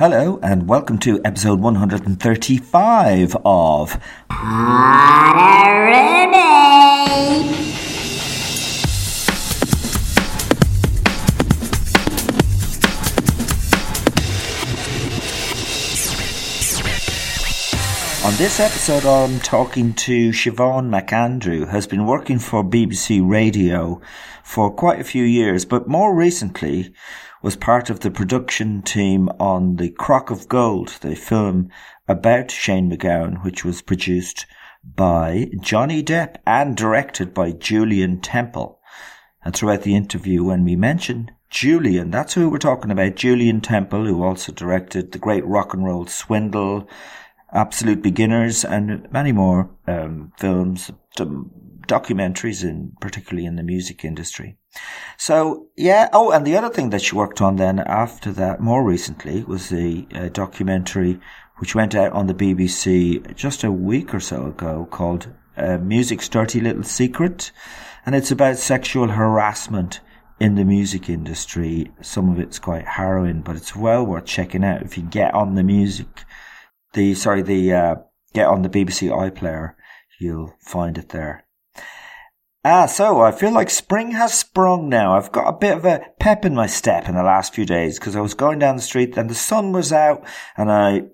Hello, and welcome to episode 135 of On this episode, I'm talking to Siobhan McAndrew, who has been working for BBC Radio for quite a few years, but more recently was part of the production team on The Crock of Gold, the film about Shane MacGowan, which was produced by Johnny Depp and directed by Julien Temple. And throughout the interview, when we mention Julien, that's who we're talking about, Julien Temple, who also directed The Great Rock and Roll Swindle, Absolute Beginners, and many more um, films, documentaries, in particularly in the music industry. So yeah. Oh, and the other thing that she worked on then after that, more recently, was the uh, documentary which went out on the BBC just a week or so ago called uh, "Music's Dirty Little Secret," and it's about sexual harassment in the music industry. Some of it's quite harrowing, but it's well worth checking out if you get on the music. The sorry, the uh, get on the BBC iPlayer, you'll find it there. Ah, so I feel like spring has sprung now. I've got a bit of a pep in my step in the last few days because I was going down the street and the sun was out and I,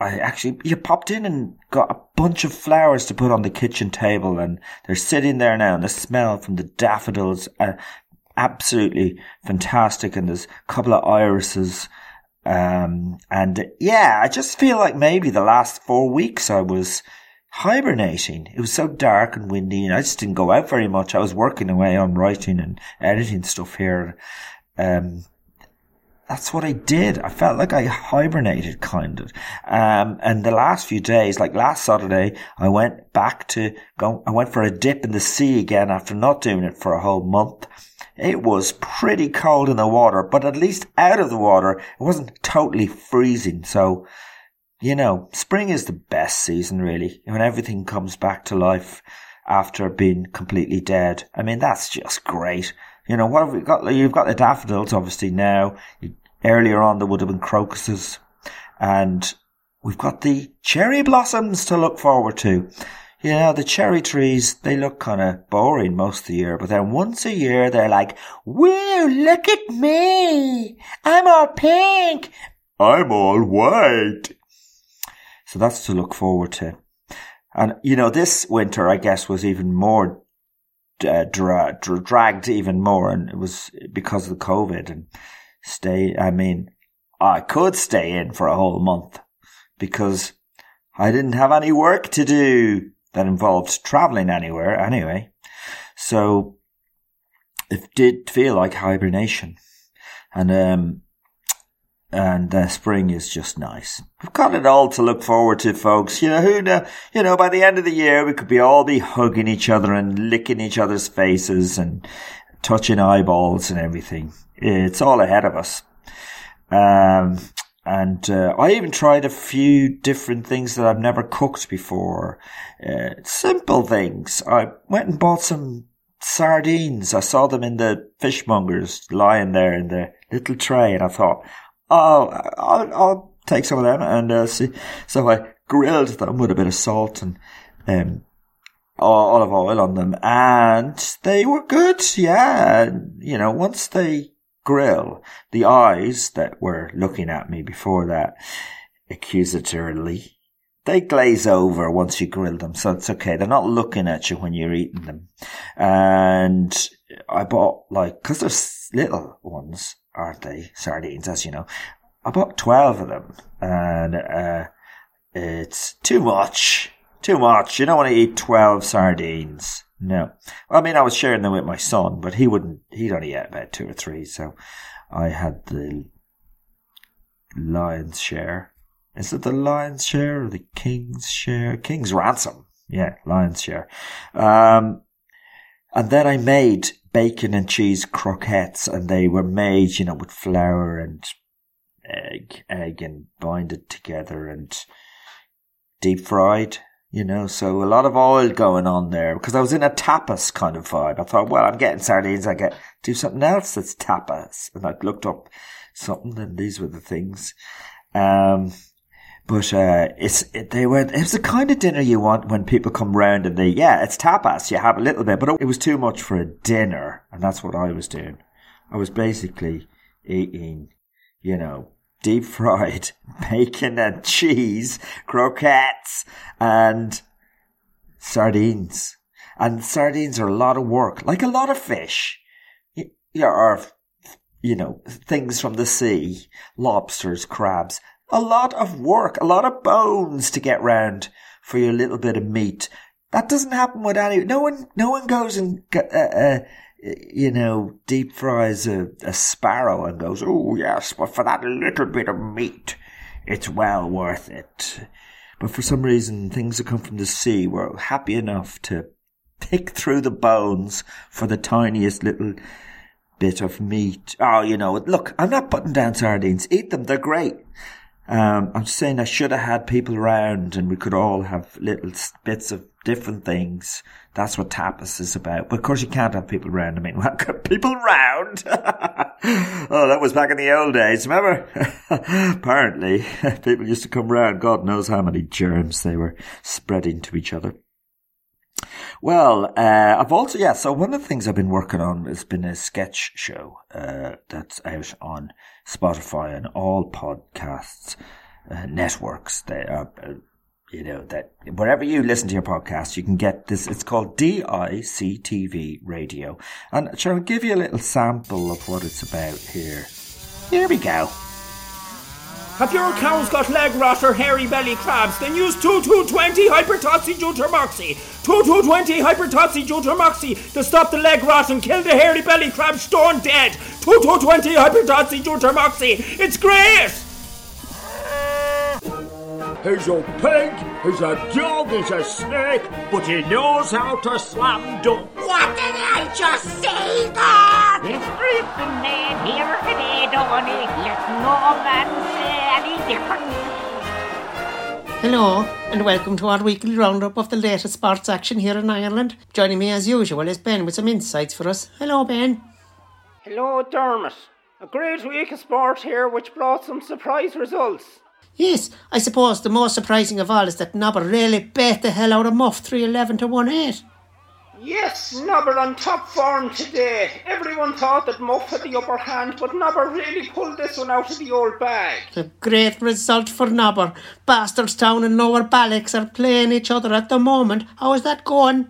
I actually, you popped in and got a bunch of flowers to put on the kitchen table and they're sitting there now and the smell from the daffodils are absolutely fantastic and there's a couple of irises. Um, and yeah, I just feel like maybe the last four weeks I was, hibernating. It was so dark and windy and I just didn't go out very much. I was working away on writing and editing stuff here. Um, that's what I did. I felt like I hibernated kind of. Um, and the last few days, like last Saturday, I went back to go, I went for a dip in the sea again after not doing it for a whole month. It was pretty cold in the water, but at least out of the water, it wasn't totally freezing. So you know, spring is the best season, really, when everything comes back to life after being completely dead. I mean, that's just great. You know, what have we got? You've got the daffodils, obviously, now. Earlier on, there would have been crocuses. And we've got the cherry blossoms to look forward to. You know, the cherry trees, they look kind of boring most of the year, but then once a year they're like, whoa, look at me. I'm all pink. I'm all white. So that's to look forward to. And, you know, this winter, I guess, was even more uh, dra- dra- dragged even more. And it was because of the COVID and stay. I mean, I could stay in for a whole month because I didn't have any work to do that involved traveling anywhere anyway. So it did feel like hibernation. And, um, and spring is just nice. We've got it all to look forward to, folks. You know, who know, you know, by the end of the year, we could be all be hugging each other and licking each other's faces and touching eyeballs and everything. It's all ahead of us. Um, and uh, I even tried a few different things that I've never cooked before. Uh, simple things. I went and bought some sardines. I saw them in the fishmongers lying there in the little tray, and I thought, oh, I'll, I'll take some of them and uh, see. So I grilled them with a bit of salt and um, olive oil on them, and they were good. Yeah, you know, once they grill, the eyes that were looking at me before that accusatorily, they glaze over once you grill them, so it's okay. They're not looking at you when you're eating them. And I bought like, cause they're little ones, aren't they? Sardines, as you know. I bought 12 of them and, uh, it's too much. Too much. You don't want to eat 12 sardines. No. I mean, I was sharing them with my son, but he wouldn't, he'd only eat about two or three, so I had the lion's share. Is it the lion's share or the king's share? King's ransom. Yeah, lion's share. Um, and then I made bacon and cheese croquettes and they were made, you know, with flour and egg, egg and binded together and deep fried you know, so a lot of oil going on there because I was in a tapas kind of vibe. I thought, well, I'm getting sardines. I get do something else that's tapas. And I looked up something and these were the things. Um, but, uh, it's, it, they were, it was the kind of dinner you want when people come round and they, yeah, it's tapas. You have a little bit, but it was too much for a dinner. And that's what I was doing. I was basically eating, you know, deep fried bacon and cheese, croquettes, and sardines. And sardines are a lot of work, like a lot of fish. Or, you know, things from the sea, lobsters, crabs. A lot of work, a lot of bones to get round for your little bit of meat. That doesn't happen with any, no one, no one goes and, uh, uh, you know, deep fries a, a sparrow and goes, oh yes, but for that little bit of meat, it's well worth it. But for some reason, things that come from the sea were happy enough to pick through the bones for the tiniest little bit of meat. Oh, you know, look, I'm not putting down sardines. Eat them. They're great. Um, I'm saying I should have had people around and we could all have little bits of different things. That's what tapas is about. But of course you can't have people around. I mean, what, people around? oh, that was back in the old days, remember? Apparently, people used to come around. God knows how many germs they were spreading to each other. Well, uh, I've also, yeah, so one of the things I've been working on has been a sketch show, uh, that's out on Spotify and all podcasts, uh, networks. They are, uh, you know, that wherever you listen to your podcast, you can get this. It's called DICTV Radio. And shall I give you a little sample of what it's about here? Here we go. Have your cows got leg rot or hairy belly crabs? Then use 2220 Hypertoxy Jutermoxy. 2220 Hypertoxy Jutermoxy to stop the leg rot and kill the hairy belly crab stone dead. 2220 Hypertoxy Jutermoxy. It's great! He's a pig, he's a dog, he's a snake, but he knows how to slam dunk. What did I just say there? This sleeping man here today, don't let no man say any different. Hello, and welcome to our weekly roundup of the latest sports action here in Ireland. Joining me as usual is Ben with some insights for us. Hello, Ben. Hello, Dermot. A great week of sport here which brought some surprise results. Yes, I suppose the most surprising of all is that Nobber really bet the hell out of Muff 311 to 1 8. Yes, Nobber on top form today. Everyone thought that Muff had the upper hand, but Nobber really pulled this one out of the old bag. A great result for Nobber. Bastardstown and Lower Ballocks are playing each other at the moment. How is that going?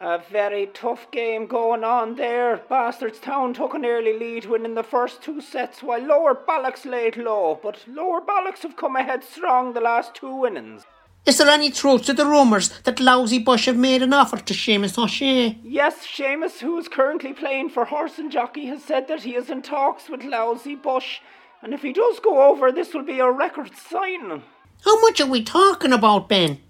A very tough game going on there. Bastardstown took an early lead, winning the first two sets, while Lower Ballocks laid low. But Lower Ballocks have come ahead strong the last two innings. Is there any truth to the rumours that Lousy Bush have made an offer to Seamus O'Shea? Yes, Seamus, who is currently playing for Horse and Jockey, has said that he is in talks with Lousy Bush. And if he does go over, this will be a record signing. How much are we talking about, Ben?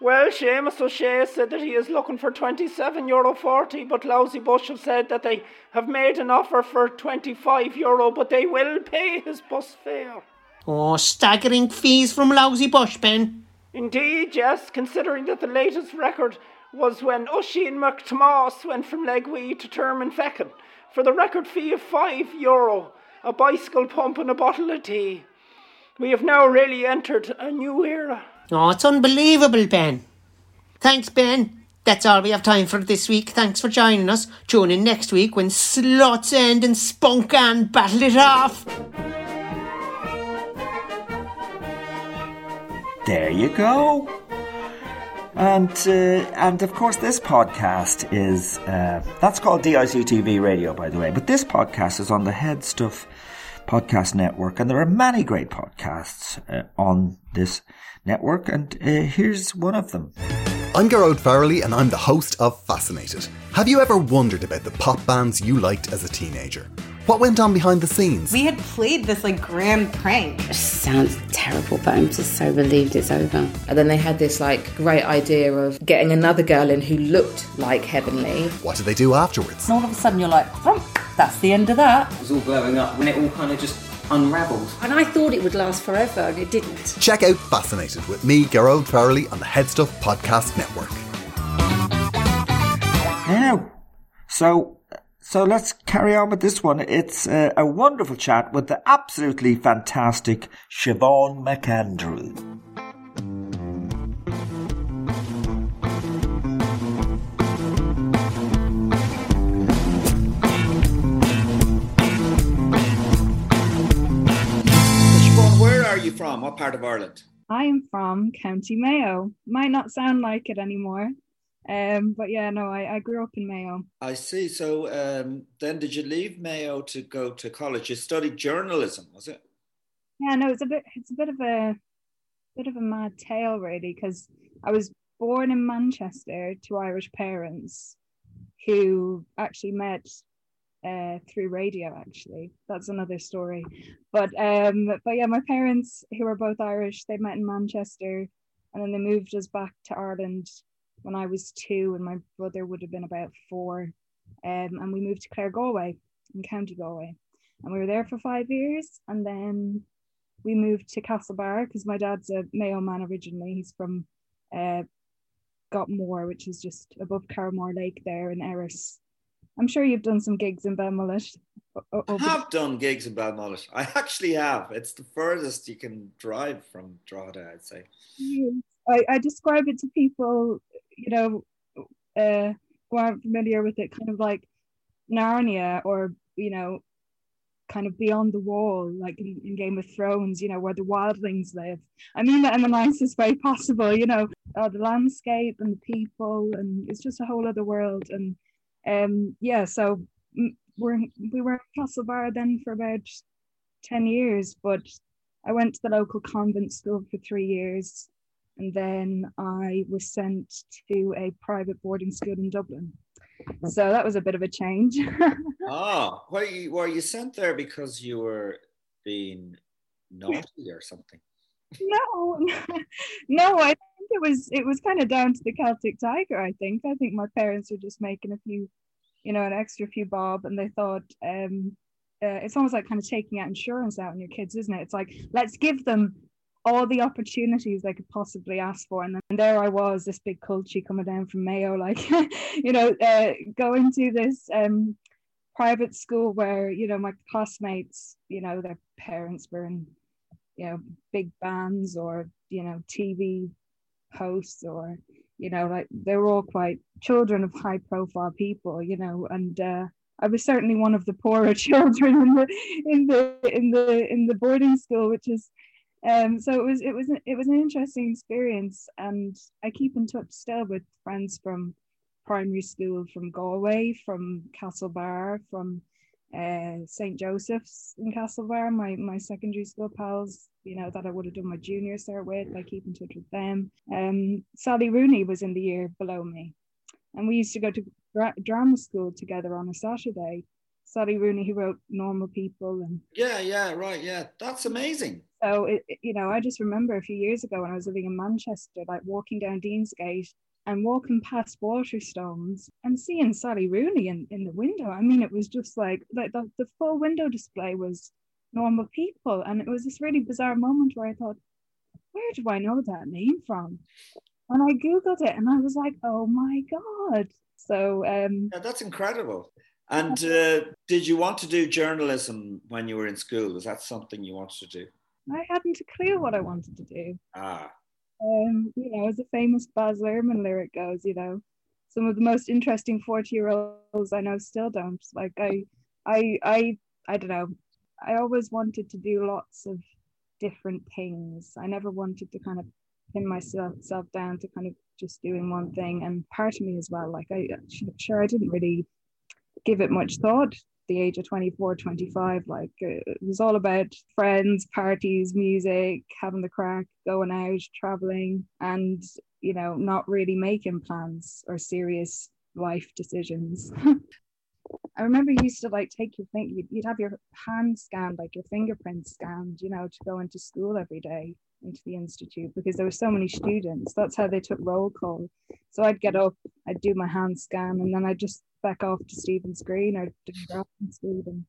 Well, Seamus O'Shea said that he is looking for twenty-seven euro forty, but Lousy Bush have said that they have made an offer for twenty-five euro, but they will pay his bus fare. Oh, staggering fees from lousy bush, Ben. Indeed, yes, considering that the latest record was when Oisin McTomas went from Legwee to Termonfeckin for the record fee of five euro, a bicycle pump and a bottle of tea. We have now really entered a new era. Oh, it's unbelievable, Ben. Thanks, Ben. That's all we have time for this week. Thanks for joining us. Tune in next week when Slots End and Spunkan battle it off. There you go. And uh, and of course, this podcast is uh, that's called DICTV Radio, by the way. But this podcast is on the HeadStuff podcast network, and there are many great podcasts uh, on this network. And uh, here's one of them. I'm Gerard Farrelly, and I'm the host of Fascinated. Have you ever wondered about the pop bands you liked as a teenager? What went on behind the scenes? We had played this like grand prank. It sounds terrible, but I'm just so relieved it's over. And then they had this like great idea of getting another girl in who looked like Heavenly. What did they do afterwards? And all of a sudden you're like, that's the end of that. It was all blowing up when it all kind of just unravelled. And I thought it would last forever, and it didn't. Check out Fascinated with me, Gerard Farrelly, on the HeadStuff Podcast Network. Now, so so let's carry on with this one. It's uh, a wonderful chat with the absolutely fantastic Siobhan McAndrew. Siobhan, where are you from? What part of Ireland? I am from County Mayo. Might not sound like it anymore, um, but yeah, no, I, I grew up in Mayo. I see. So um, then, did you leave Mayo to go to college? You studied journalism, was it? Yeah, no, it's a bit. It's a bit of a bit of a mad tale, really, because I was born in Manchester to Irish parents who actually met uh, through radio. Actually, that's another story. But um, but yeah, my parents, who are both Irish, they met in Manchester, and then they moved us back to Ireland when I was two, and my brother would have been about four. Um, and we moved to Claregalway in County Galway. And we were there for five years. And then we moved to Castlebar because my dad's a Mayo man originally. He's from uh, Gotmore, which is just above Carrowmore Lake there in Erris. I'm sure you've done some gigs in Belmullet. I have done gigs in Belmullet. I actually have. It's the furthest you can drive from Drogheda, I'd say. I, I describe it to people you know, uh, who aren't familiar with it, kind of like Narnia or, you know, kind of beyond the wall, like in, in, Game of Thrones, you know, where the wildlings live. I mean that in the nicest way possible, you know, uh, the landscape and the people, and it's just a whole other world. And um, yeah, so we're we were in Castlebar then for about ten years, but I went to the local convent school for three years, and then I was sent to a private boarding school in Dublin. So that was a bit of a change. oh, were you, were you sent there because you were being naughty or something? No, no, I think it was it was kind of down to the Celtic Tiger. I think I think my parents were just making a few, you know, an extra few bob, and they thought um, uh, it's almost like kind of taking out insurance out on your kids, isn't it? It's like let's give them all the opportunities I could possibly ask for. And then there I was, this big culture coming down from Mayo, like, you know, uh, going to this um, private school where, you know, my classmates, you know, their parents were in, you know, big bands or, you know, TV hosts or, you know, like they were all quite children of high profile people, you know, and, uh, I was certainly one of the poorer children in the in the in the in the boarding school, which is um, so it was it was it was an interesting experience, and I keep in touch still with friends from primary school, from Galway, from Castlebar, from uh, St Joseph's in Castlebar. My my secondary school pals, you know, that I would have done my junior cert with. I keep in touch with them. Um, Sally Rooney was in the year below me, and we used to go to dra- drama school together on a Saturday. Sally Rooney, who wrote Normal People, and yeah, yeah, right, yeah, that's amazing. So, it, you know, I just remember a few years ago when I was living in Manchester, like walking down Deansgate and walking past Waterstones and seeing Sally Rooney in, in the window. I mean, it was just like, like the, the full window display was normal people. And it was this really bizarre moment where I thought, where do I know that name from? And I Googled it and I was like, oh my God. So um yeah, that's incredible. And uh, did you want to do journalism when you were in school? Was that something you wanted to do? I hadn't a clue what I wanted to do. Ah. Um, you know, as a famous Baz Luhrmann lyric goes, you know, some of the most interesting 40 year olds I know still don't. Like I I I I don't know. I always wanted to do lots of different things. I never wanted to kind of pin myself self down to kind of just doing one thing. And part of me as well, like I sure I didn't really give it much thought the age of 24 25 like uh, it was all about friends parties music having the crack going out traveling and you know not really making plans or serious life decisions. I remember you used to like take your thing, you'd, you'd have your hand scanned, like your fingerprints scanned, you know, to go into school every day into the institute because there were so many students. That's how they took roll call. So I'd get up, I'd do my hand scan, and then I'd just back off to Stephen's Green or to Grafton and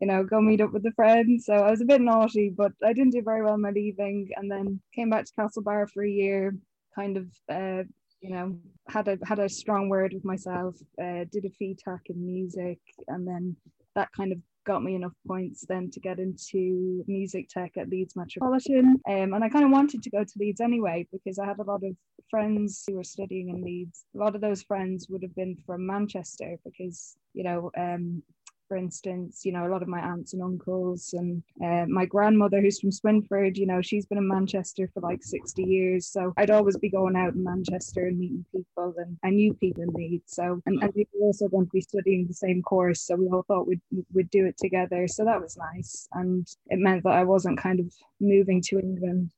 you know go meet up with the friends. So I was a bit naughty, but I didn't do very well my leaving, and then came back to Castlebar for a year, kind of uh, you know had a had a strong word with myself uh, did a FETAC in music and then that kind of got me enough points then to get into music tech at Leeds Metropolitan. Um, and I kind of wanted to go to Leeds anyway because I had a lot of friends who were studying in Leeds. A lot of those friends would have been from Manchester because you know um, for instance, you know, a lot of my aunts and uncles and uh, my grandmother, who's from Swinford, you know, she's been in Manchester for like 60 years. So I'd always be going out in Manchester and meeting people, and I knew people in Leeds. So, and, and we were also going to be studying the same course. So we all thought we'd, we'd do it together. So that was nice. And it meant that I wasn't kind of moving to England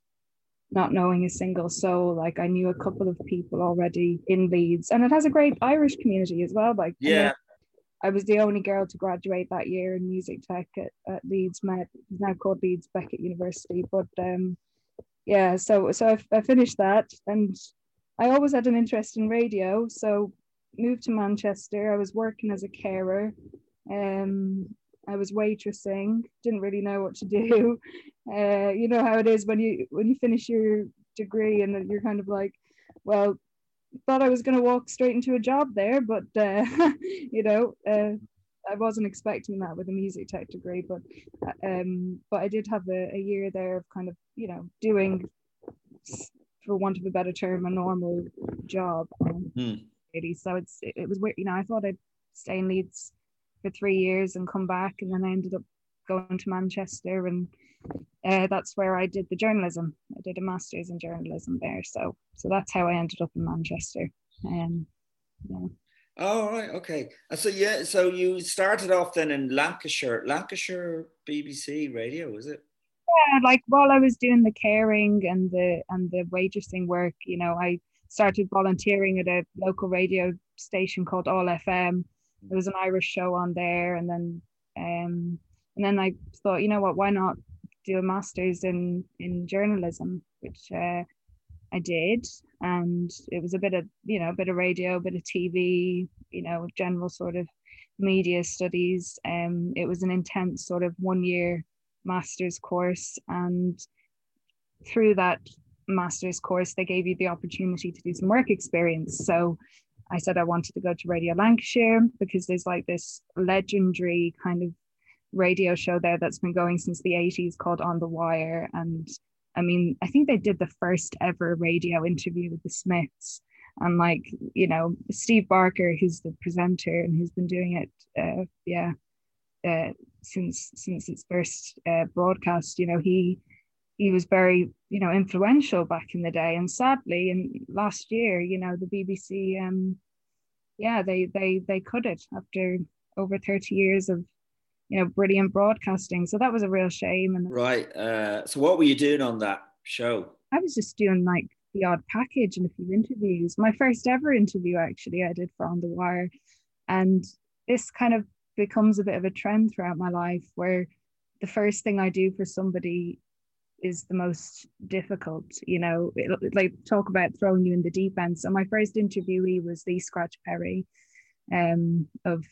not knowing a single soul. Like I knew a couple of people already in Leeds, and it has a great Irish community as well. Like yeah, I was the only girl to graduate that year in music tech at, at Leeds Met, now called Leeds Beckett University. But um, yeah, so so I, I finished that, and I always had an interest in radio. So moved to Manchester. I was working as a carer. Um, I was waitressing. Didn't really know what to do. Uh, you know how it is when you when you finish your degree and you're kind of like, well, thought I was going to walk straight into a job there, but uh, you know, uh, I wasn't expecting that with a music tech degree. But uh, um, but I did have a, a year there of kind of you know doing, for want of a better term, a normal job. Really, so it's it, it was weird. You know, I thought I'd stay in Leeds for three years and come back, and then I ended up going to Manchester and uh, that's where I did the journalism. I did a master's in journalism there. So so that's how I ended up in Manchester. Um, yeah. Oh right, okay. So yeah, so you started off then in Lancashire, Lancashire BBC Radio, was it? Yeah, like while I was doing the caring and the and the waitressing work, you know, I started volunteering at a local radio station called All FM. There was an Irish show on there, and then um, and then I thought, you know what, why not do a master's in in journalism, which uh, I did, and it was a bit of you know a bit of radio, a bit of TV, you know, general sort of media studies. Um, it was an intense sort of one year master's course, and through that master's course, they gave you the opportunity to do some work experience. So I said I wanted to go to Radio Lancashire because there's like this legendary kind of radio show there that's been going since the 80s called On the Wire. And I mean, I think they did the first ever radio interview with the Smiths. And like, you know, Steve Barker, who's the presenter and who's been doing it, uh, yeah, uh, since since its first uh, broadcast, you know, he he was very, you know, influential back in the day. And sadly, in last year, you know, the BBC, um, yeah, they they they cut it after over 30 years of you know brilliant broadcasting. So that was a real shame. And right uh, so what were you doing on that show? I was just doing like the odd package and a few interviews. My first ever interview actually i did for on the wire. And this kind of becomes a bit of a trend throughout my life where the first thing i do for somebody is the most difficult you know? It, like talk about throwing you in the deep end. So my first interviewee was Lee Scratch Perry um, of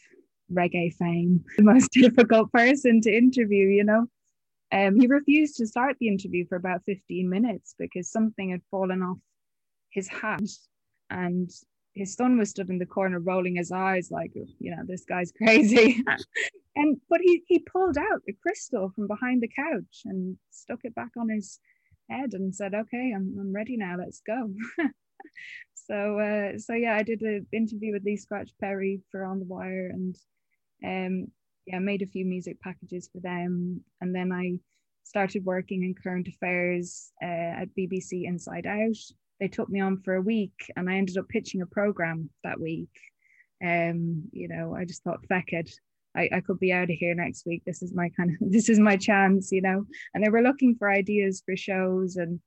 reggae fame, the most difficult person to interview, you know. Um, he refused to start the interview for about 15 minutes because something had fallen off his hat and his son was stood in the corner rolling his eyes like you know this guy's crazy and but he he pulled out a crystal from behind the couch and stuck it back on his head and said okay i'm, I'm ready now let's go so uh, so yeah i did an interview with lee scratch perry for on the wire and um yeah made a few music packages for them and then i started working in current affairs uh, at bbc inside out they took me on for a week and I ended up pitching a program that week. Um, you know, I just thought, feck it. I, I could be out of here next week. This is my kind of this is my chance, you know. And they were looking for ideas for shows and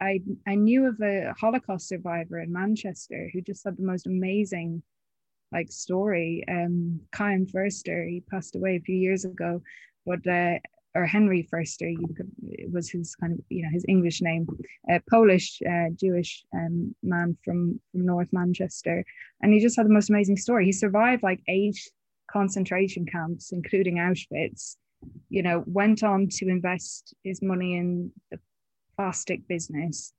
I I knew of a Holocaust survivor in Manchester who just had the most amazing like story. Um Chaim Ferster, he passed away a few years ago, but uh, or Henry could, was his kind of you know his English name, a Polish uh, Jewish um, man from from North Manchester, and he just had the most amazing story. He survived like eight concentration camps, including Auschwitz. You know, went on to invest his money in the plastic business,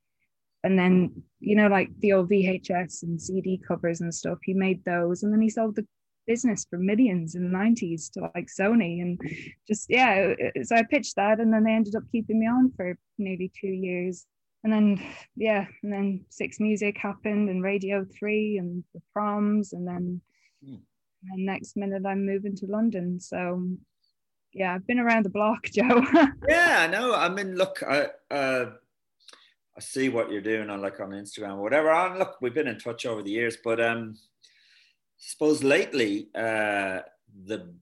and then you know like the old VHS and CD covers and stuff. He made those, and then he sold the business for millions in the 90s to like Sony and just yeah so I pitched that and then they ended up keeping me on for nearly two years and then yeah and then Six Music happened and Radio 3 and the proms and then mm. and next minute I'm moving to London so yeah I've been around the block Joe yeah no I mean look I uh I see what you're doing on like on Instagram or whatever. And look, we've been in touch over the years, but um, I suppose lately uh, the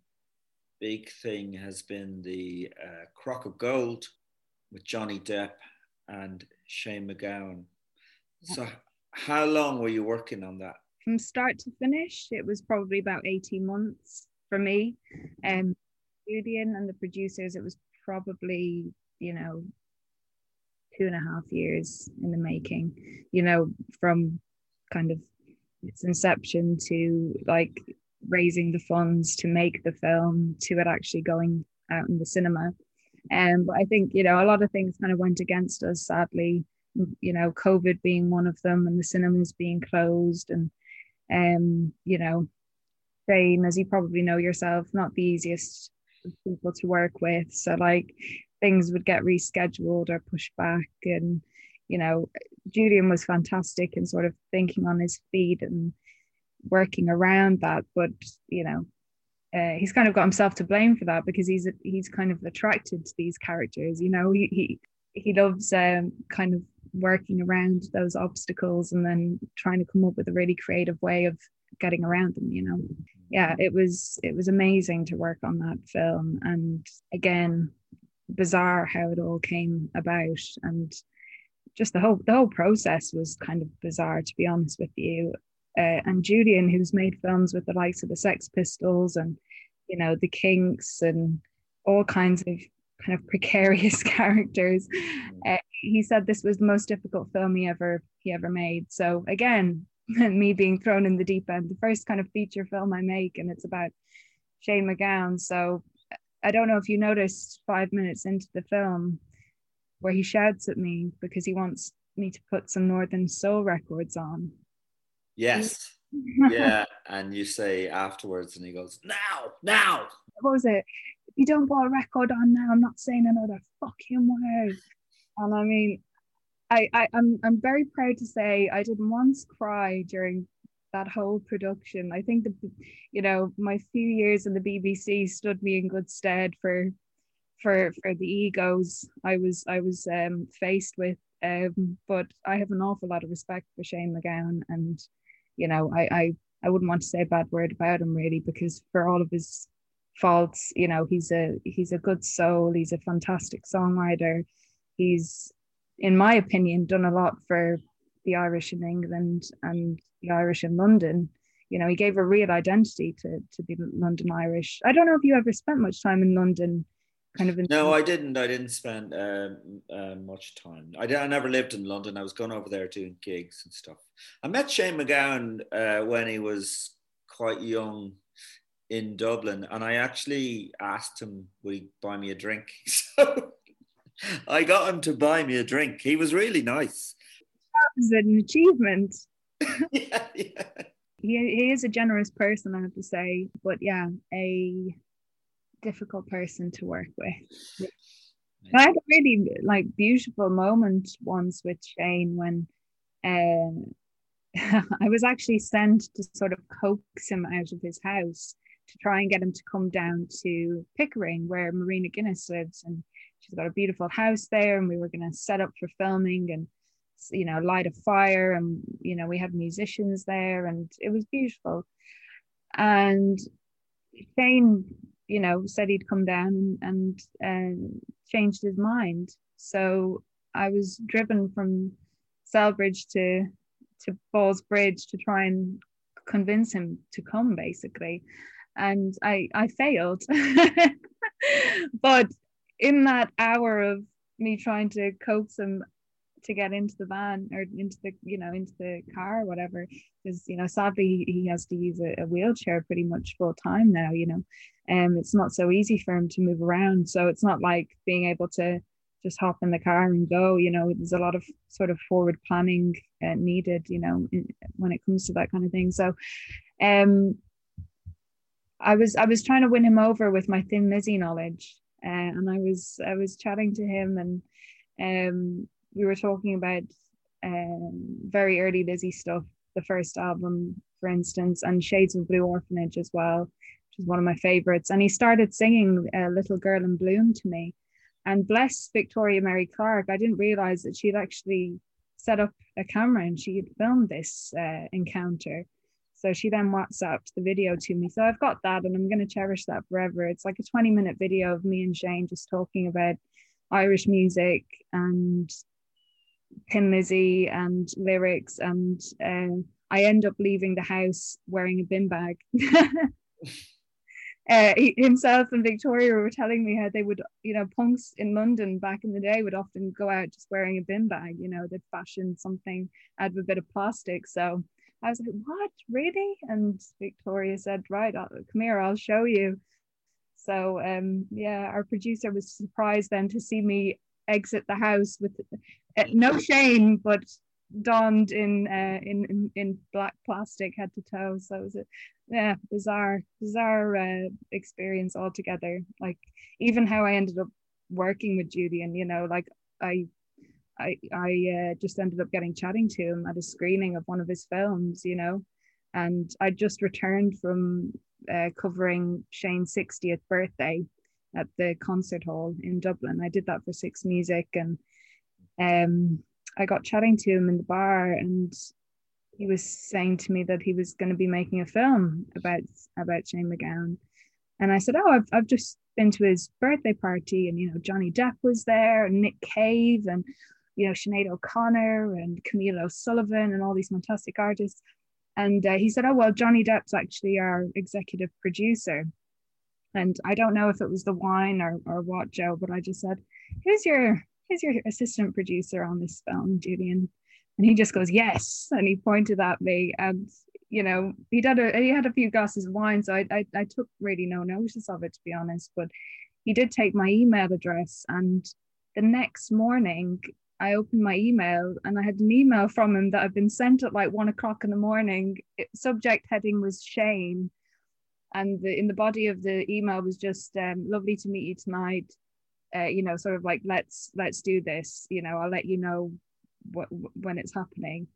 big thing has been the uh, Crock of Gold with Johnny Depp and Shane MacGowan. So, how long were you working on that? From start to finish, it was probably about 18 months for me. Um, Julien and the producers, it was probably, you know, two and a half years in the making, you know, from kind of its inception to like raising the funds to make the film to it actually going out in the cinema. Um, but I think you know a lot of things kind of went against us, sadly. You know, COVID being one of them, and the cinemas being closed, and um, you know, Shane, as you probably know yourself, not the easiest people to work with. So like things would get rescheduled or pushed back, and you know, Julien was fantastic in sort of thinking on his feet and working around that. But you know, uh, he's kind of got himself to blame for that because he's he's kind of attracted to these characters. You know, he he, he loves um, kind of working around those obstacles and then trying to come up with a really creative way of getting around them. You know, yeah, it was it was amazing to work on that film, and again, bizarre how it all came about and just the whole the whole process was kind of bizarre to be honest with you. Uh, and Julien, who's made films with the likes of the Sex Pistols and you know the Kinks and all kinds of kind of precarious characters, uh, he said this was the most difficult film he ever he ever made. So again, me being thrown in the deep end, the first kind of feature film I make, and it's about Shane MacGowan. So I don't know if you noticed five minutes into the film, where he shouts at me because he wants me to put some Northern Soul records on. Yes. yeah. And you say afterwards, and he goes, Now, now. What was it? If you don't put a record on now, I'm not saying another fucking word. And I mean, I, I I'm I'm very proud to say I didn't once cry during that whole production. I think the you know, my few years in the BBC stood me in good stead for for for the egos I was I was um, faced with. Um, but I have an awful lot of respect for Shane MacGowan, and you know I, I I wouldn't want to say a bad word about him really because for all of his faults, you know he's a he's a good soul. He's a fantastic songwriter. He's, in my opinion, done a lot for the Irish in England and the Irish in London you know he gave a real identity to to the london irish i don't know if you ever spent much time in london kind of. In- no, I didn't. I didn't spend uh, uh, much time. I, I never lived in London. I was going over there doing gigs and stuff. I met Shane MacGowan uh, when he was quite young in Dublin, and I actually asked him, "Would he buy me a drink?" So I got him to buy me a drink. He was really nice. That was an achievement. yeah, yeah. He, he is a generous person, I have to say. But yeah, a difficult person to work with. I had a really like beautiful moment once with Shane when uh, I was actually sent to sort of coax him out of his house to try and get him to come down to Pickering, where Marina Guinness lives, and she's got a beautiful house there, and we were going to set up for filming and you know light a fire, and you know we had musicians there, and it was beautiful. And Shane, you know, said he'd come down and, and uh, changed his mind. So I was driven from Celbridge to to Ballsbridge to try and convince him to come, basically and I I failed. but in that hour of me trying to coax him to get into the van or into the you know into the car or whatever because you know sadly he has to use a, a, wheelchair pretty much full time now you know. And um, it's not so easy for him to move around so it's not like being able to just hop in the car and go you know. There's a lot of sort of forward planning uh, needed you know when it comes to that kind of thing. So um I was I was trying to win him over with my Thin Lizzy knowledge, uh, and I was I was chatting to him, and um, we were talking about um, very early Lizzy stuff, the first album, for instance, and Shades of Blue Orphanage as well, which is one of my favorites. And he started singing uh, "Little Girl in Bloom" to me, and bless Victoria Mary Clarke, I didn't realize that she'd actually set up a camera and she had filmed this uh, encounter so she then WhatsApped the video to me. So I've got that and I'm going to cherish that forever. It's like a 20 minute video of me and Shane just talking about Irish music and Thin Lizzy and lyrics. And uh, I end up leaving the house wearing a bin bag. uh, he, himself and Victoria were telling me how they would, you know, punks in London back in the day would often go out just wearing a bin bag. You know, they'd fashion something out of a bit of plastic. So I was like, what, really? And Victoria said, right, I'll, come here, I'll show you. So um, yeah, our producer was surprised then to see me exit the house with uh, no shame, but donned in, uh, in in in black plastic head to toe. So it was a yeah bizarre bizarre uh, experience altogether. Like even how I ended up working with Julien, you know, like I I I uh, just ended up getting chatting to him at a screening of one of his films, you know, and I just returned from uh, covering Shane's 60th birthday at the concert hall in Dublin. I did that for Six Music, and um, I got chatting to him in the bar, and he was saying to me that he was going to be making a film about about Shane MacGowan, and I said, "Oh, I've I've just been to his birthday party, and you know Johnny Depp was there, and Nick Cave, and you know, Sinead O'Connor and Camille O'Sullivan and all these fantastic artists. And uh, he said, Oh, well, Johnny Depp's actually our executive producer. And I don't know if it was the wine or, or what, Joe, but I just said, Who's your who's your assistant producer on this film, Julien? And he just goes, Yes. And he pointed at me and you know, he had a he had a few glasses of wine, so I, I, I took really no notice of it to be honest. But he did take my email address and the next morning I opened my email and I had an email from him that had been sent at like one o'clock in the morning. It, subject heading was Shane. And the, in the body of the email was just um, lovely to meet you tonight. Uh, you know, sort of like let's let's do this. You know, I'll let you know what when it's happening.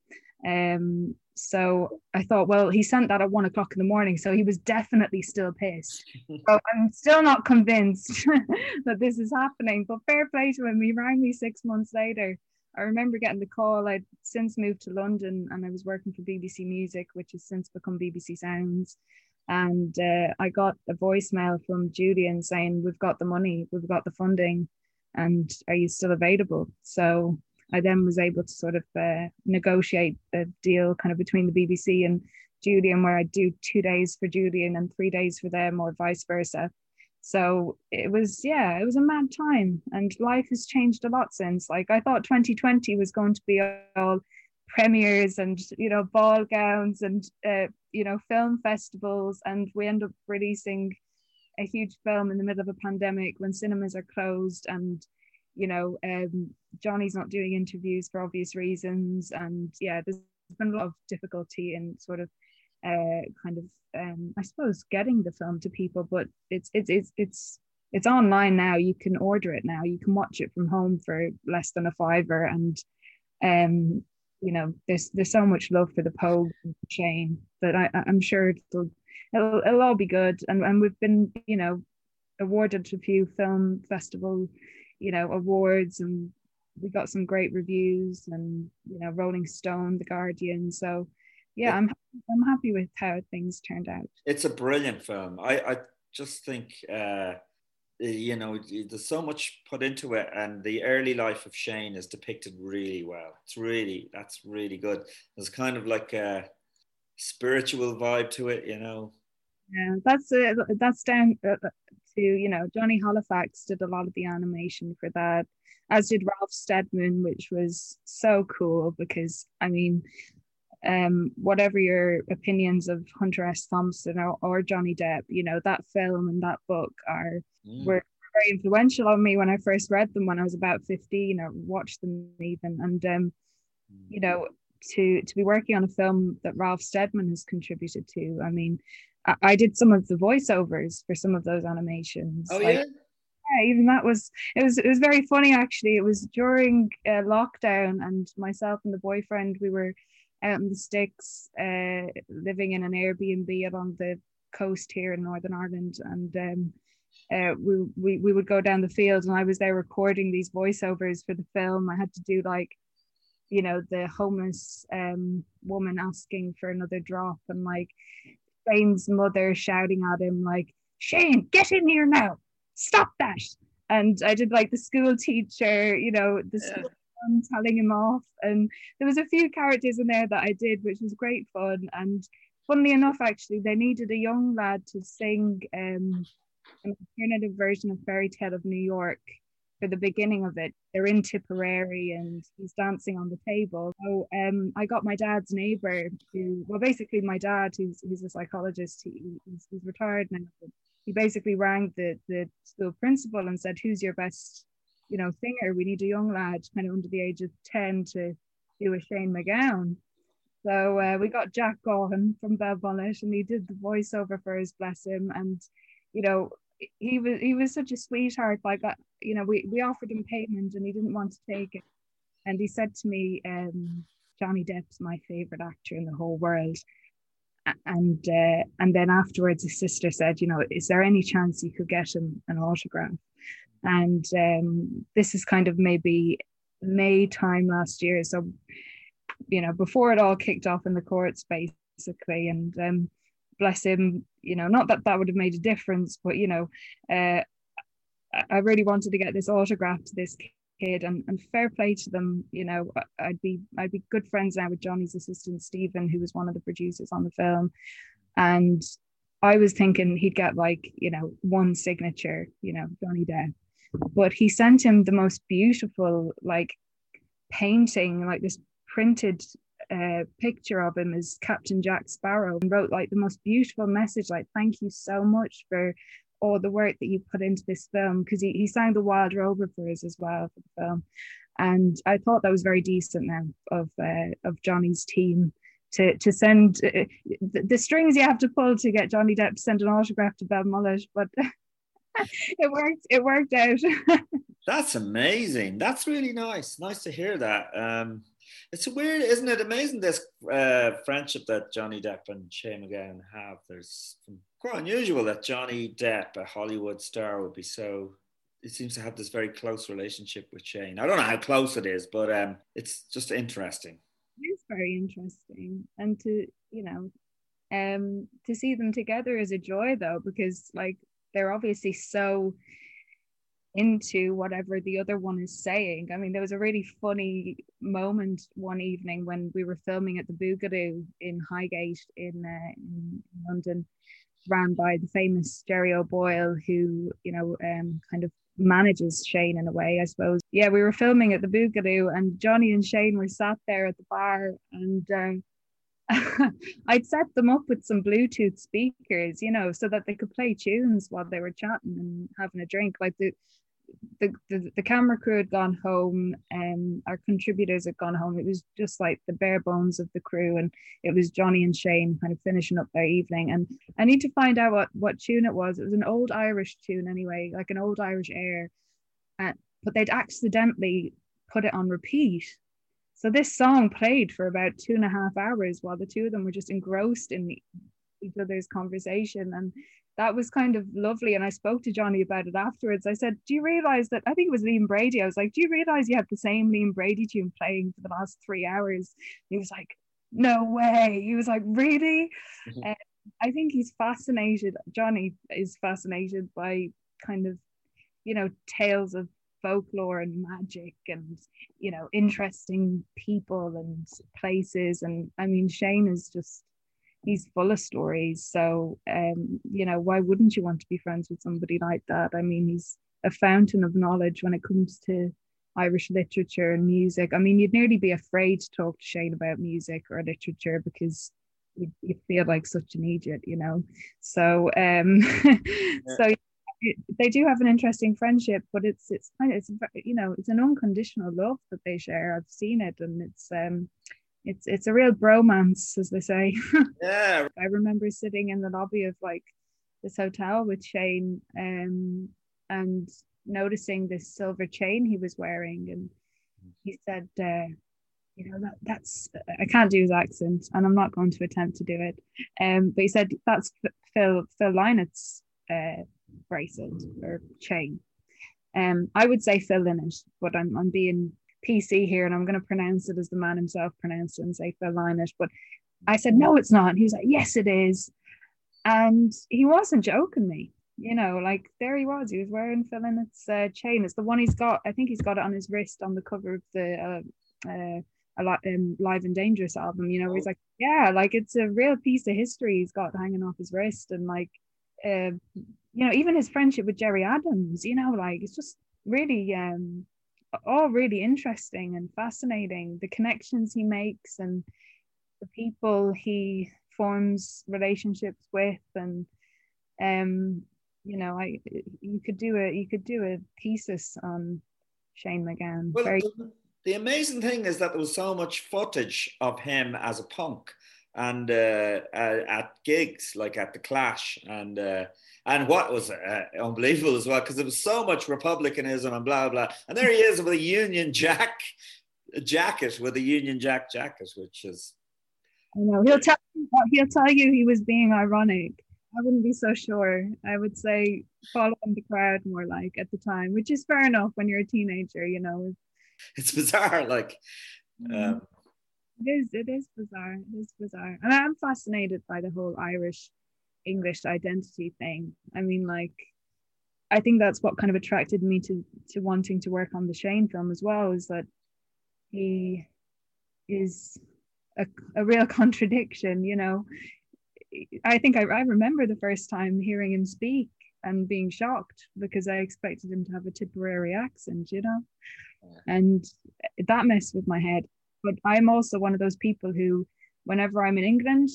Um, so I thought, well, he sent that at one o'clock in the morning, so he was definitely still pissed. so I'm still not convinced that this is happening. But fair play to him. He rang me six months later. I remember getting the call. I'd since moved to London and I was working for BBC Music, which has since become BBC Sounds. And uh, I got a voicemail from Julien saying, We've got the money, we've got the funding, and are you still available? So I then was able to sort of uh, negotiate a deal kind of between the BBC and Julien, where I do two days for Julien and three days for them, or vice versa. So it was, yeah, it was a mad time, and life has changed a lot since. Like I thought 2020 was going to be all premieres and you know ball gowns and uh, you know film festivals, and we end up releasing a huge film in the middle of a pandemic when cinemas are closed and you know, um, Johnny's not doing interviews for obvious reasons, and yeah, there's been a lot of difficulty in sort of uh, kind of um, I suppose getting the film to people, but it's it's it's it's it's online now. You can order it now. You can watch it from home for less than a fiver, and um, you know, there's there's so much love for the Pogue chain that I I'm sure it'll it'll, it'll all be good. And and we've been you know awarded a few film festival you know awards and we got some great reviews and you know Rolling Stone, The Guardian. So yeah, I'm I'm happy with how things turned out. It's a brilliant film. I I just think uh, you know there's so much put into it, and the early life of Shane is depicted really well. It's really that's really good. There's kind of like a spiritual vibe to it, you know. Yeah, that's uh, that's down uh, to you know Johnny Halifax did a lot of the animation for that, as did Ralph Steadman, which was so cool because I mean um, whatever your opinions of Hunter S. Thompson or, or, Johnny Depp, you know, that film and that book are mm. were very influential on me when I first read them when I was about 15 or watched them even. And um, you know, to to be working on a film that Ralph Steadman has contributed to, I mean, I, I did some of the voiceovers for some of those animations. Oh like, yeah. Yeah, even that was it was it was very funny actually. It was during uh, lockdown, and myself and the boyfriend we were out in the sticks, uh, living in an Airbnb along the coast here in Northern Ireland, and um, uh, we, we we would go down the field, and I was there recording these voiceovers for the film. I had to do like, you know, the homeless um, woman asking for another drop, and like Shane's mother shouting at him like, "Shane, get in here now! Stop that!" And I did like the school teacher, you know, the school telling him off. And there was a few characters in there that I did, which was great fun. And funnily enough, actually, they needed a young lad to sing um, an alternative version of Fairy Tale of New York for the beginning of it. They're in Tipperary and he's dancing on the table. So um, I got my dad's neighbor who, well, basically my dad, who's, who's a psychologist, he, he's, he's retired now. He basically rang the, the school principal and said, who's your best you know, singer. We need a young lad kind of under the age of 10 to do a Shane MacGowan. So uh, we got Jack Gaughan from Belmullet and he did the voiceover for his bless him. And, you know, he was he was such a sweetheart. Like, uh, you know, we, we offered him payment and he didn't want to take it. And he said to me, um, Johnny Depp's my favorite actor in the whole world. And uh, and then afterwards, his sister said, you know, is there any chance you could get him an autograph? And um, this is kind of maybe May time last year. So, you know, before it all kicked off in the courts, basically, and um, bless him, you know, not that that would have made a difference, but you know, uh, I really wanted to get this autograph to this kid, and, and fair play to them. You know, I'd be I'd be good friends now with Johnny's assistant Stephen, who was one of the producers on the film, and I was thinking he'd get like, you know, one signature, you know, Johnny Depp but he sent him the most beautiful like painting like this printed uh, picture of him as captain jack sparrow and wrote like the most beautiful message like thank you so much for all the work that you put into this film because he, he sang the wild rover for us as well for the film. And i thought that was very decent now of uh, of johnny's team to to send uh, the, the, strings you have to pull to get Johnny Depp to send an autograph to Belmullet, but it worked. It worked out. That's amazing. That's really nice. Nice to hear that. Um, it's weird, isn't it? Amazing this uh, friendship that Johnny Depp and Shane MacGowan have. There's quite unusual that Johnny Depp, a Hollywood star, would be so. It seems to have this very close relationship with Shane. I don't know how close it is, but um, it's just interesting. It is very interesting, and to you know, um, to see them together is a joy though, because like they're obviously so into whatever the other one is saying. I mean, there was a really funny moment one evening when we were filming at the Boogaloo in Highgate in, uh, in London, ran by the famous Gerry O'Boyle, who you know um, kind of manages Shane in a way, I suppose. Yeah, we were filming at the Boogaloo, and Johnny and Shane were sat there at the bar, and um, I'd set them up with some Bluetooth speakers, you know, so that they could play tunes while they were chatting and having a drink. Like the the, the, the camera crew had gone home and our contributors had gone home. It was just like the bare bones of the crew, and it was Johnny and Shane kind of finishing up their evening. And I need to find out what what tune it was. It was an old Irish tune anyway, like an old Irish air. And but they'd accidentally put it on repeat. So this song played for about two and a half hours while the two of them were just engrossed in each other's conversation. And that was kind of lovely. And I spoke to Johnny about it afterwards. I said, Do you realize that? I think it was Liam Brady. I was like, Do you realize you have the same Liam Brady tune playing for the last three hours? He was like, No way. He was like, Really? Mm-hmm. I think he's fascinated. Johnny is fascinated by kind of, you know, tales of folklore and magic and you know interesting people and places and i mean shane is just he's full of stories. So, um, you know, why wouldn't you want to be friends with somebody like that? I mean, he's a fountain of knowledge when it comes to Irish literature and music. I mean, you'd nearly be afraid to talk to Shane about music or literature because you, you feel like such an idiot, you know. So, um, yeah. so they do have an interesting friendship, but it's it's kind of it's you know it's an unconditional love that they share. I've seen it, and it's um it's it's a real bromance, as they say. Yeah. I remember sitting in the lobby of like this hotel with Shane um, and noticing this silver chain he was wearing, and he said, uh, "You know that that's I can't do his accent, and I'm not going to attempt to do it." Um, but he said that's Phil Phil Lynott's uh, bracelet or chain. Um, I would say Phil Lynott, but I'm I'm being PC here and I'm going to pronounce it as the man himself pronounced it and say Phil Lynott. But I said, no, it's not. And he was like, yes, it is. And he wasn't joking me, you know, like there he was. He was wearing Phil Lynott's uh, chain. It's the one he's got. I think he's got it on his wrist on the cover of the uh, uh, um, live and dangerous album you know he's like yeah like it's a real piece of history he's got hanging off his wrist and like uh, you know even his friendship with Gerry Adams you know like it's just really um all really interesting and fascinating. The connections he makes and the people he forms relationships with, and um, you know, I you could do a you could do a thesis on Shane MacGowan. Well, Very- the amazing thing is that there was so much footage of him as a punk and uh, at gigs like at the Clash and uh, and what was uh, unbelievable as well because there was so much republicanism and blah blah. And there he is with a Union Jack jacket with a Union Jack jacket which is I know. He'll tell you, he'll tell you he was being ironic. I wouldn't be so sure. I would say following the crowd more like at the time which is fair enough when you're a teenager you know. It's bizarre like um, it is it is bizarre it is bizarre. And i'm fascinated by the whole irish english identity thing. I mean like i think that's what kind of attracted me to to wanting to work on the shane film as well is that he is a, a real contradiction you know? I think I, I remember the first time hearing him speak and being shocked because i expected him to have a tipperary accent you know? And that messed with my head but I'm also one of those people who, whenever I'm in England,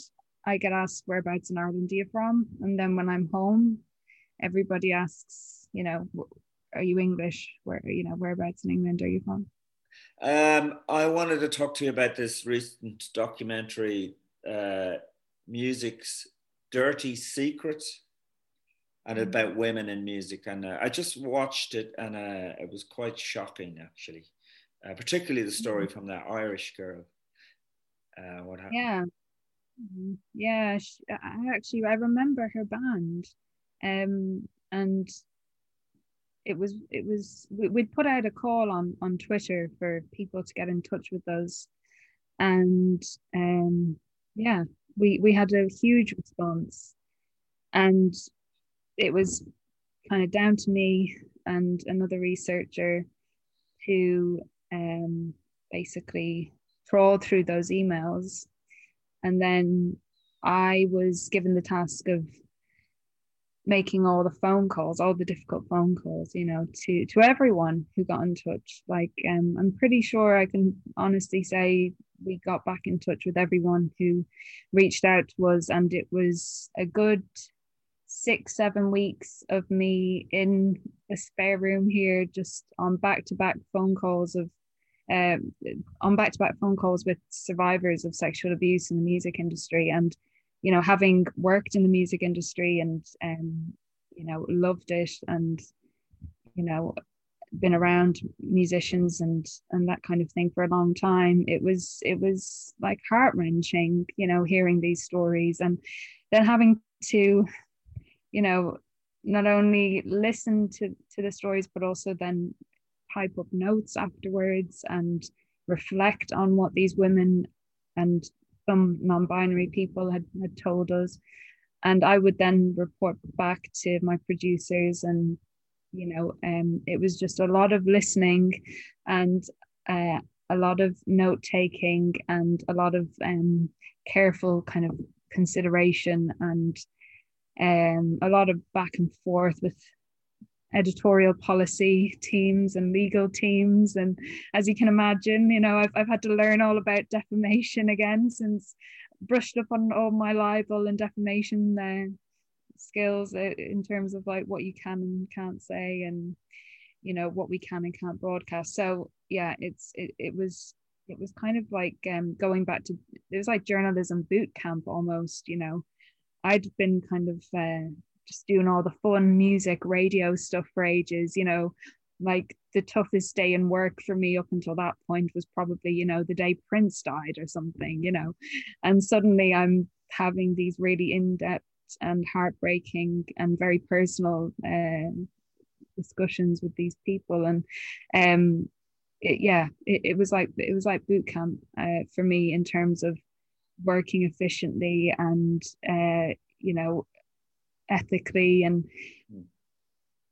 I get asked whereabouts in Ireland are you from, and then when I'm home, everybody asks, you know, are you English? Where you know whereabouts in England are you from? Um, I wanted to talk to you about this recent documentary, uh, music's dirty secret, and mm-hmm. about women in music. And uh, I just watched it, and uh, it was quite shocking, actually uh, particularly the story mm-hmm. from that Irish girl. Uh, what happened? Yeah, mm-hmm. yeah. She, I actually I remember her band, um, and it was it was we, would put out a call on on Twitter for people to get in touch with us, and um, yeah, we we had a huge response, and it was kind of down to me and another researcher to um, basically trawl through those emails. And then I was given the task of making all the phone calls, all the difficult phone calls, you know, to to everyone who got in touch. Like, um, I'm pretty sure I can honestly say we got back in touch with everyone who reached out to us, and it was a good six, seven weeks of me in the spare room here, just on back to back phone calls of um, on back to back phone calls with survivors of sexual abuse in the music industry. And, you know, having worked in the music industry and, um, you know, loved it and, you know, been around musicians and and that kind of thing for a long time it was it was like heart-wrenching you know hearing these stories and then having to you know not only listen to to the stories but also then type up notes afterwards and reflect on what these women and some non-binary people had, had told us. And i would then report back to my producers and you know um, it was just a lot of listening and uh, a lot of note taking and a lot of um, careful kind of consideration and um, a lot of back and forth with editorial policy teams and legal teams. And as you can imagine you know I've, I've had to learn all about defamation again since brushed up on all my libel and defamation uh, skills uh, in terms of like what you can and can't say and you know what we can and can't broadcast. So yeah it's it, it was it was kind of like um going back to it was like journalism boot camp almost you know. I'd been kind of uh, just doing all the fun music radio stuff for ages you know like the toughest day in work for me up until that point was probably you know the day prince died or something you know. And suddenly i'm having these really in-depth and heartbreaking and very personal uh, discussions with these people. And um it, yeah it, it was like it was like boot camp uh, for me in terms of working efficiently and uh, you know ethically and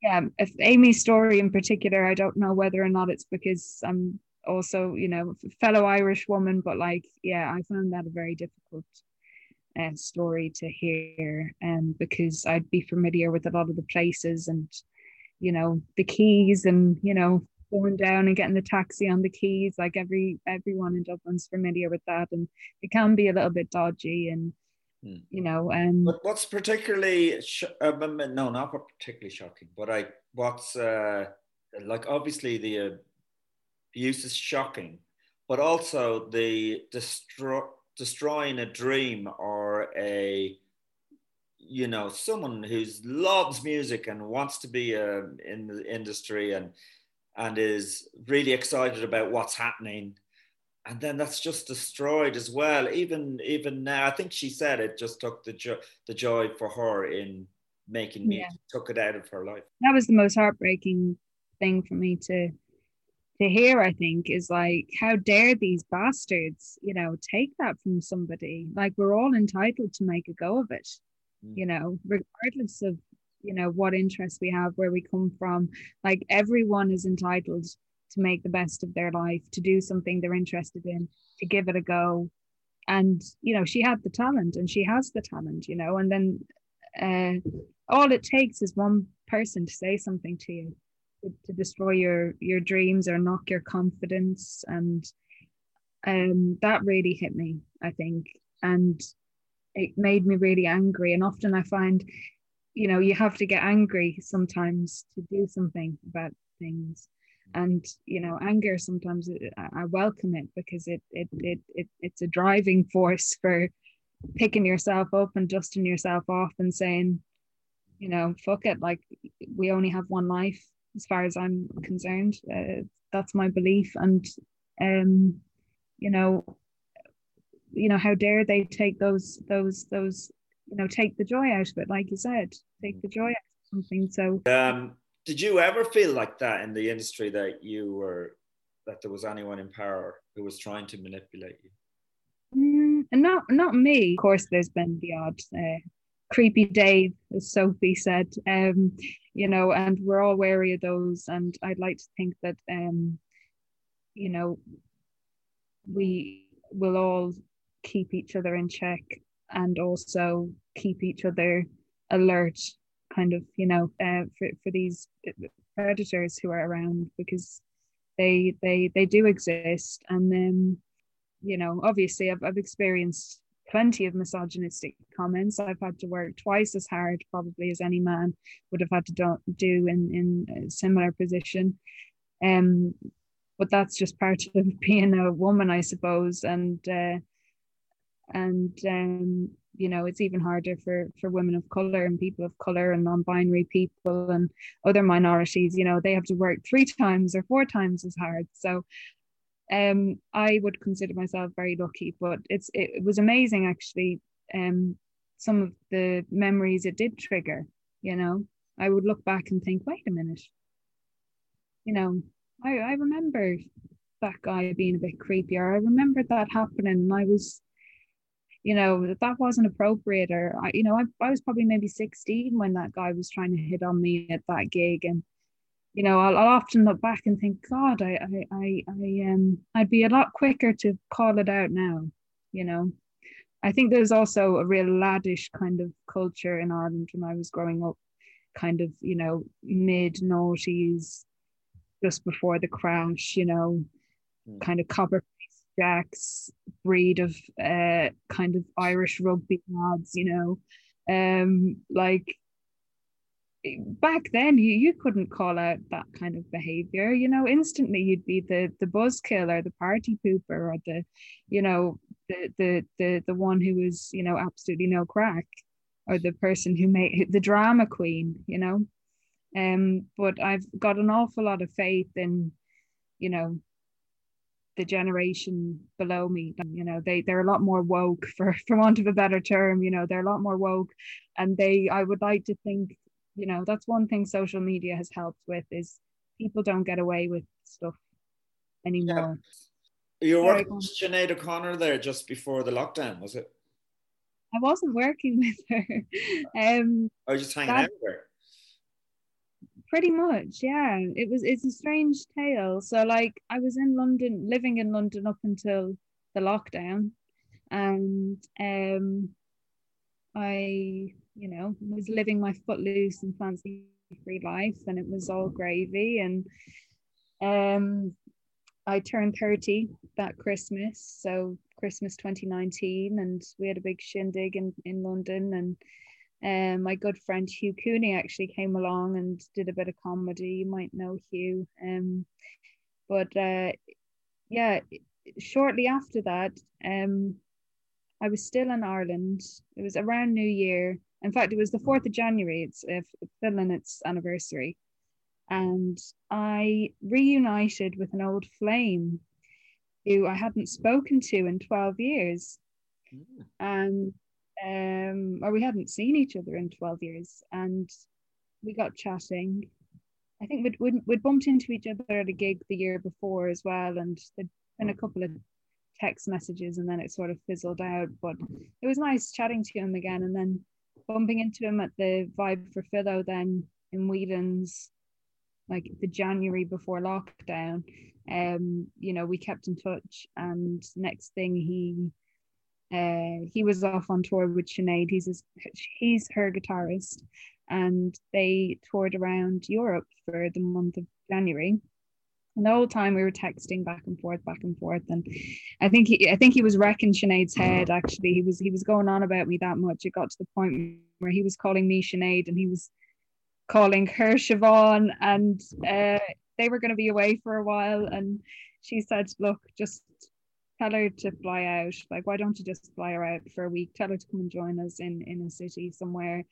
yeah if amy's story in particular i don't know whether or not it's because i'm also you know fellow irish woman but like yeah i found that a very difficult uh, story to hear um, because I'd be familiar with a lot of the places and you know the quays and you know going down and getting the taxi on the quays. Like every everyone in Dublin's familiar with that and it can be a little bit dodgy and hmm. you know um but what's particularly sh- uh, no not particularly shocking but I what's uh, like obviously the abuse is shocking but also the destroy destroying a dream or a you know someone who loves music and wants to be uh, in the industry and and is really excited about what's happening and then that's just destroyed as well even even now i think she said it just took the joy the joy for her in making music yeah. took it out of her life that was the most heartbreaking thing for me to to hear, I think, is like, how dare these bastards, you know, take that from somebody? Like, we're all entitled to make a go of it, mm. you know, regardless of, you know, what interests we have, where we come from. Like, everyone is entitled to make the best of their life, to do something they're interested in, to give it a go. And, you know, she had the talent and she has the talent, you know, and then uh, all it takes is one person to say something to you to, destroy your your dreams or knock your confidence. And um that really hit me i think. And it made me really angry. And often i find you know you have to get angry sometimes to do something about things and you know anger sometimes i welcome it because it it, it it it's a driving force for picking yourself up and dusting yourself off and saying you know fuck it like we only have one life as far as I'm concerned. Uh, that's my belief, and um, you know, you know, how dare they take those those those you know take the joy out of it, like you said, take the joy out of something. So, um, did you ever feel like that in the industry that you were that there was anyone in power who was trying to manipulate you? Mm, not not me. Of course, there's been the odd uh, creepy Dave, as Sophie said. Um, you know, and we're all wary of those. And I'd like to think that, um, you know, we will all keep each other in check and also keep each other alert, kind of, you know, uh, for, for these predators who are around because they they they do exist and then you know obviously I've, I've experienced plenty of misogynistic comments. I've had to work twice as hard, probably, as any man would have had to do, do in in a similar position. Um, but that's just part of being a woman, I suppose. And uh, and um, you know, it's even harder for for women of color and people of color and non-binary people and other minorities. You know, they have to work three times or four times as hard. So um i would consider myself very lucky but it's it, was amazing actually um some of the memories it did trigger you know i would look back and think wait a minute you know i i remember that guy being a bit creepier i remember that happening and i was you know that that wasn't appropriate or I, you know I, I was probably maybe 16 when that guy was trying to hit on me at that gig and you know, I'll, I'll, often look back and think, God, I, I, I, I, um, I'd be a lot quicker to call it out now. You know, I think there's also a real laddish kind of culture in Ireland when I was growing up, kind of, you know, mid noughties, just before the crash. You know, mm. kind of copper jacks breed of uh kind of Irish rugby lads. You know, um, like back then you, you couldn't call out that kind of behavior you know instantly you'd be the the buzzkill or the party pooper or the you know the the the, the one who was you know absolutely no crack or the person who made the drama queen you know um but i've got an awful lot of faith in you know the generation below me you know they they're a lot more woke for for want of a better term you know they're a lot more woke. And they i would like to think you know that's one thing social media has helped with is people don't get away with stuff anymore. Yeah. you were working with Sinead O'Connor there just before the lockdown was it? I wasn't working with her. Um I was just hanging that, out there pretty much yeah it was it's a strange tale so like I was in London living in London up until the lockdown and um I you know, was living my footloose and fancy free life and it was all gravy. And um, I turned 30 that Christmas, so Christmas 2019, and we had a big shindig in, in London. And um, my good friend Hugh Cooney actually came along and did a bit of comedy. You might know Hugh. Um, but uh, yeah, shortly after that, um, I was still in Ireland. It was around New Year, in fact, it was the 4th of January, it's uh, Phil Lynott's anniversary. And I reunited with an old flame who I hadn't spoken to in 12 years. Mm. And um, or we hadn't seen each other in 12 years. And we got chatting. I think we'd, we'd, we'd bumped into each other at a gig the year before as well. And there'd been a couple of text messages and then it sort of fizzled out. But it was nice chatting to him again. And then bumping into him at the Vibe for Philo then in Whelan's like the January before lockdown. Um, you know, we kept in touch and next thing he uh he was off on tour with Sinead. He's his, he's her guitarist and they toured around Europe for the month of January and the whole time we were texting back and forth, back and forth. And I think he I think he was wrecking Sinead's head actually. He was he was going on about me that much. It got to the point where he was calling me Sinead and he was calling her Siobhan and uh, they were gonna be away for a while and she said, Look, just tell her to fly out. Like, why don't you just fly her out for a week? Tell her to come and join us in in a city somewhere.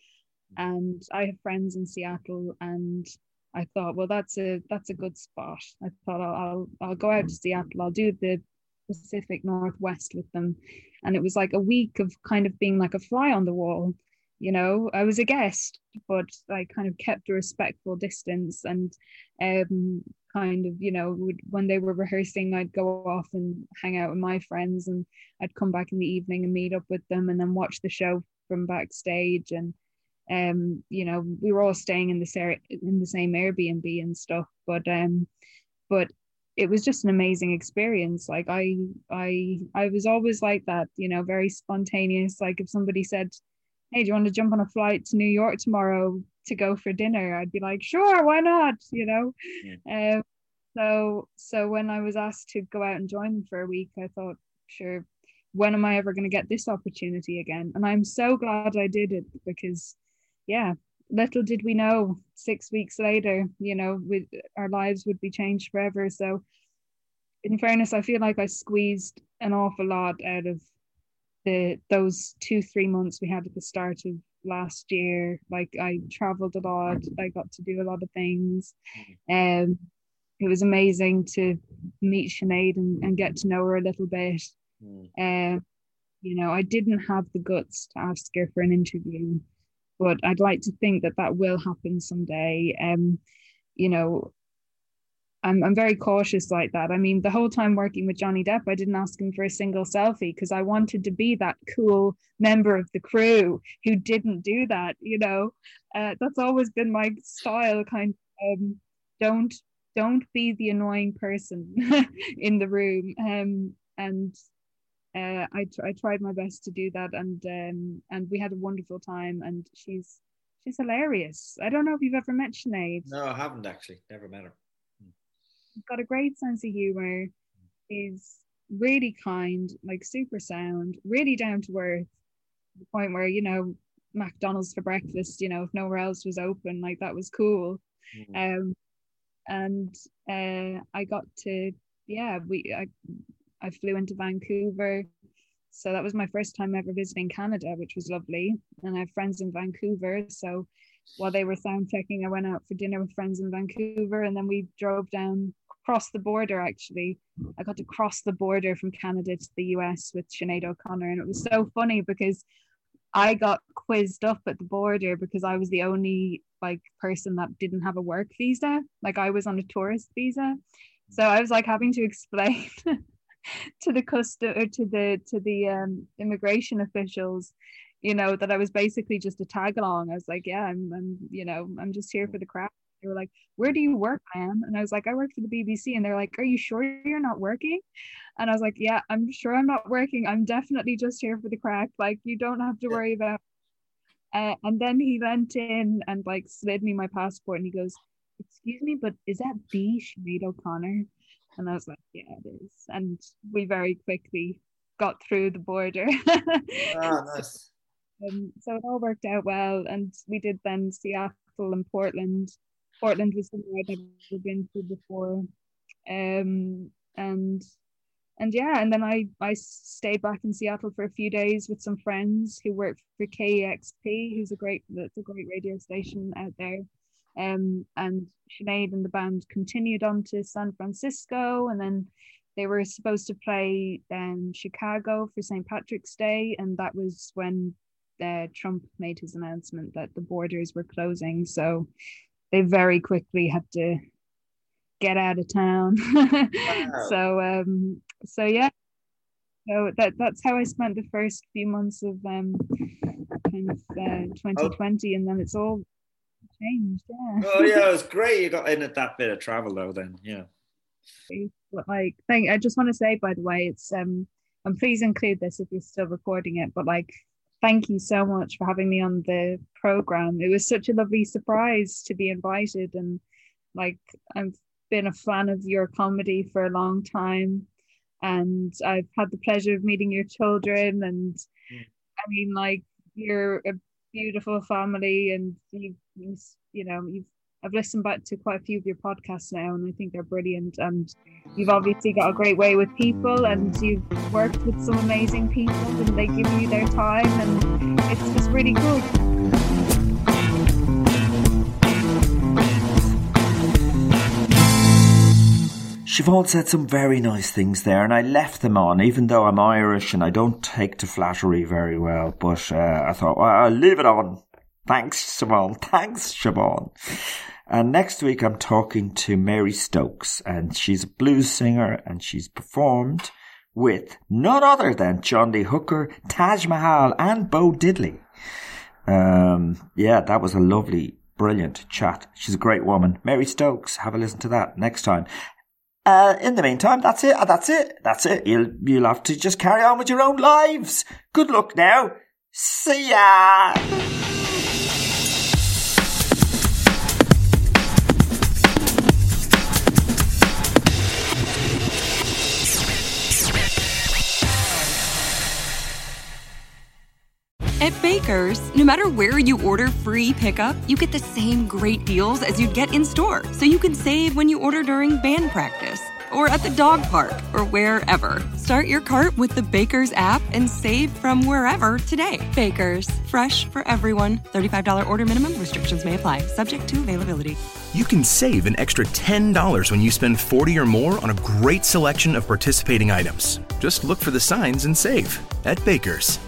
And I have friends in Seattle and I thought, well, that's a that's a good spot. I thought I'll I'll, I'll go out to Seattle. I'll do the Pacific Northwest with them, and it was like a week of kind of being like a fly on the wall. You know, I was a guest, but I kind of kept a respectful distance and um, kind of, you know, would, when they were rehearsing, I'd go off and hang out with my friends, and I'd come back in the evening and meet up with them, and then watch the show from backstage. And um you know we were all staying in the in the same airbnb and stuff but um but it was just an amazing experience. Like i i i was always like that you know very spontaneous. Like if somebody said hey do you want to jump on a flight to new york tomorrow to go for dinner i'd be like sure why not you know yeah. um so so when i was asked to go out and join them for a week i thought sure when am I ever going to get this opportunity again? And I'm so glad I did it because, yeah, little did we know six weeks later, you know, with our lives would be changed forever. So, in fairness, I feel like I squeezed an awful lot out of the those two three months we had at the start of last year. Like I traveled a lot, I got to do a lot of things. Um, it was amazing to meet Sinead and, and get to know her a little bit. Mm. Uh, you know, I didn't have the guts to ask her for an interview, but I'd like to think that that will happen someday. Um, you know, I'm I'm very cautious like that. I mean, the whole time working with Johnny Depp, I didn't ask him for a single selfie because I wanted to be that cool member of the crew who didn't do that. You know, uh, that's always been my style. Kind of um, don't don't be the annoying person in the room. Um, and uh, I I tried my best to do that, and um, and we had a wonderful time. And she's she's hilarious. I don't know if you've ever met Sinead. No, I haven't actually. Never met her. Got a great sense of humor. He's really kind, like super sound, really down to earth. The point where you know McDonald's for breakfast. You know, if nowhere else was open, like that was cool. Um, and uh, I got to yeah, we I I flew into Vancouver. So that was my first time ever visiting Canada, which was lovely. And I have friends in Vancouver. So while they were sound checking, I went out for dinner with friends in Vancouver and then we drove down across the border actually. I got to cross the border from Canada to the US with Sinead O'Connor. And it was so funny because I got quizzed up at the border because I was the only like person that didn't have a work visa. Like I was on a tourist visa. So I was like having to explain to the custom or to the to the um, immigration officials you know that i was basically just a tag along i was like yeah i'm i'm you know i'm just here for the craft they were like where do you work man and i was like i work for the bbc and they're like are you sure you're not working and i was like yeah i'm sure i'm not working i'm definitely just here for the crack like you don't have to worry about uh, and then he went in and like slid me my passport and he goes excuse me but is that b Sinead o'connor and I was like, yeah, it is. And we very quickly got through the border. Ah, nice. um, so it all worked out well. And we did then Seattle and Portland. Portland was somewhere I'd never been to before. Um, and and yeah, and then I I stayed back in Seattle for a few days with some friends who work for KEXP, who's a great that's a great radio station out there. Um, and Sinead and the band continued on to San Francisco, and then they were supposed to play um, Chicago for St. Patrick's Day, and that was when uh, Trump made his announcement that the borders were closing. So they very quickly had to get out of town. Wow. so um, so yeah, so that that's how I spent the first few months of um, kind of uh, 2020, and then it's all changed. Yeah. Oh yeah, it was great. You got in at that bit of travel though. Then yeah. But like, thank. I just want to say, by the way, it's um, and please include this if you're still recording it. But like, thank you so much for having me on the program. It was such a lovely surprise to be invited, and like, I've been a fan of your comedy for a long time, and I've had the pleasure of meeting your children, and mm. I mean, like, you're a beautiful family, and you, you, you know, you've I've listened back to quite a few of your podcasts now, and I think they're brilliant. And you've obviously got a great way with people, and you've worked with some amazing people, and they give you their time, and it's just really good. Siobhan said some very nice things there, and I left them on, even though I'm Irish and I don't take to flattery very well. But uh, I thought, well, I'll leave it on. Thanks, Siobhan. Thanks, Siobhan. And next week I'm talking to Mary Stokes, and she's a blues singer, and she's performed with none other than John Lee Hooker, Taj Mahal, and Bo Diddley. Um, yeah, that was a lovely, brilliant chat. She's a great woman. Mary Stokes, have a listen to that next time. Uh, in the meantime, that's it. That's it. That's it. You'll, you'll have to just carry on with your own lives. Good luck now. See ya. At Baker's, no matter where you order free pickup, you get the same great deals as you'd get in store. So you can save when you order during band practice or at the dog park or wherever. Start your cart with the Baker's app and save from wherever today. Baker's, fresh for everyone. $35 order minimum, restrictions may apply, subject to availability. You can save an extra $10 when you spend 40 or more on a great selection of participating items. Just look for the signs and save at Baker's.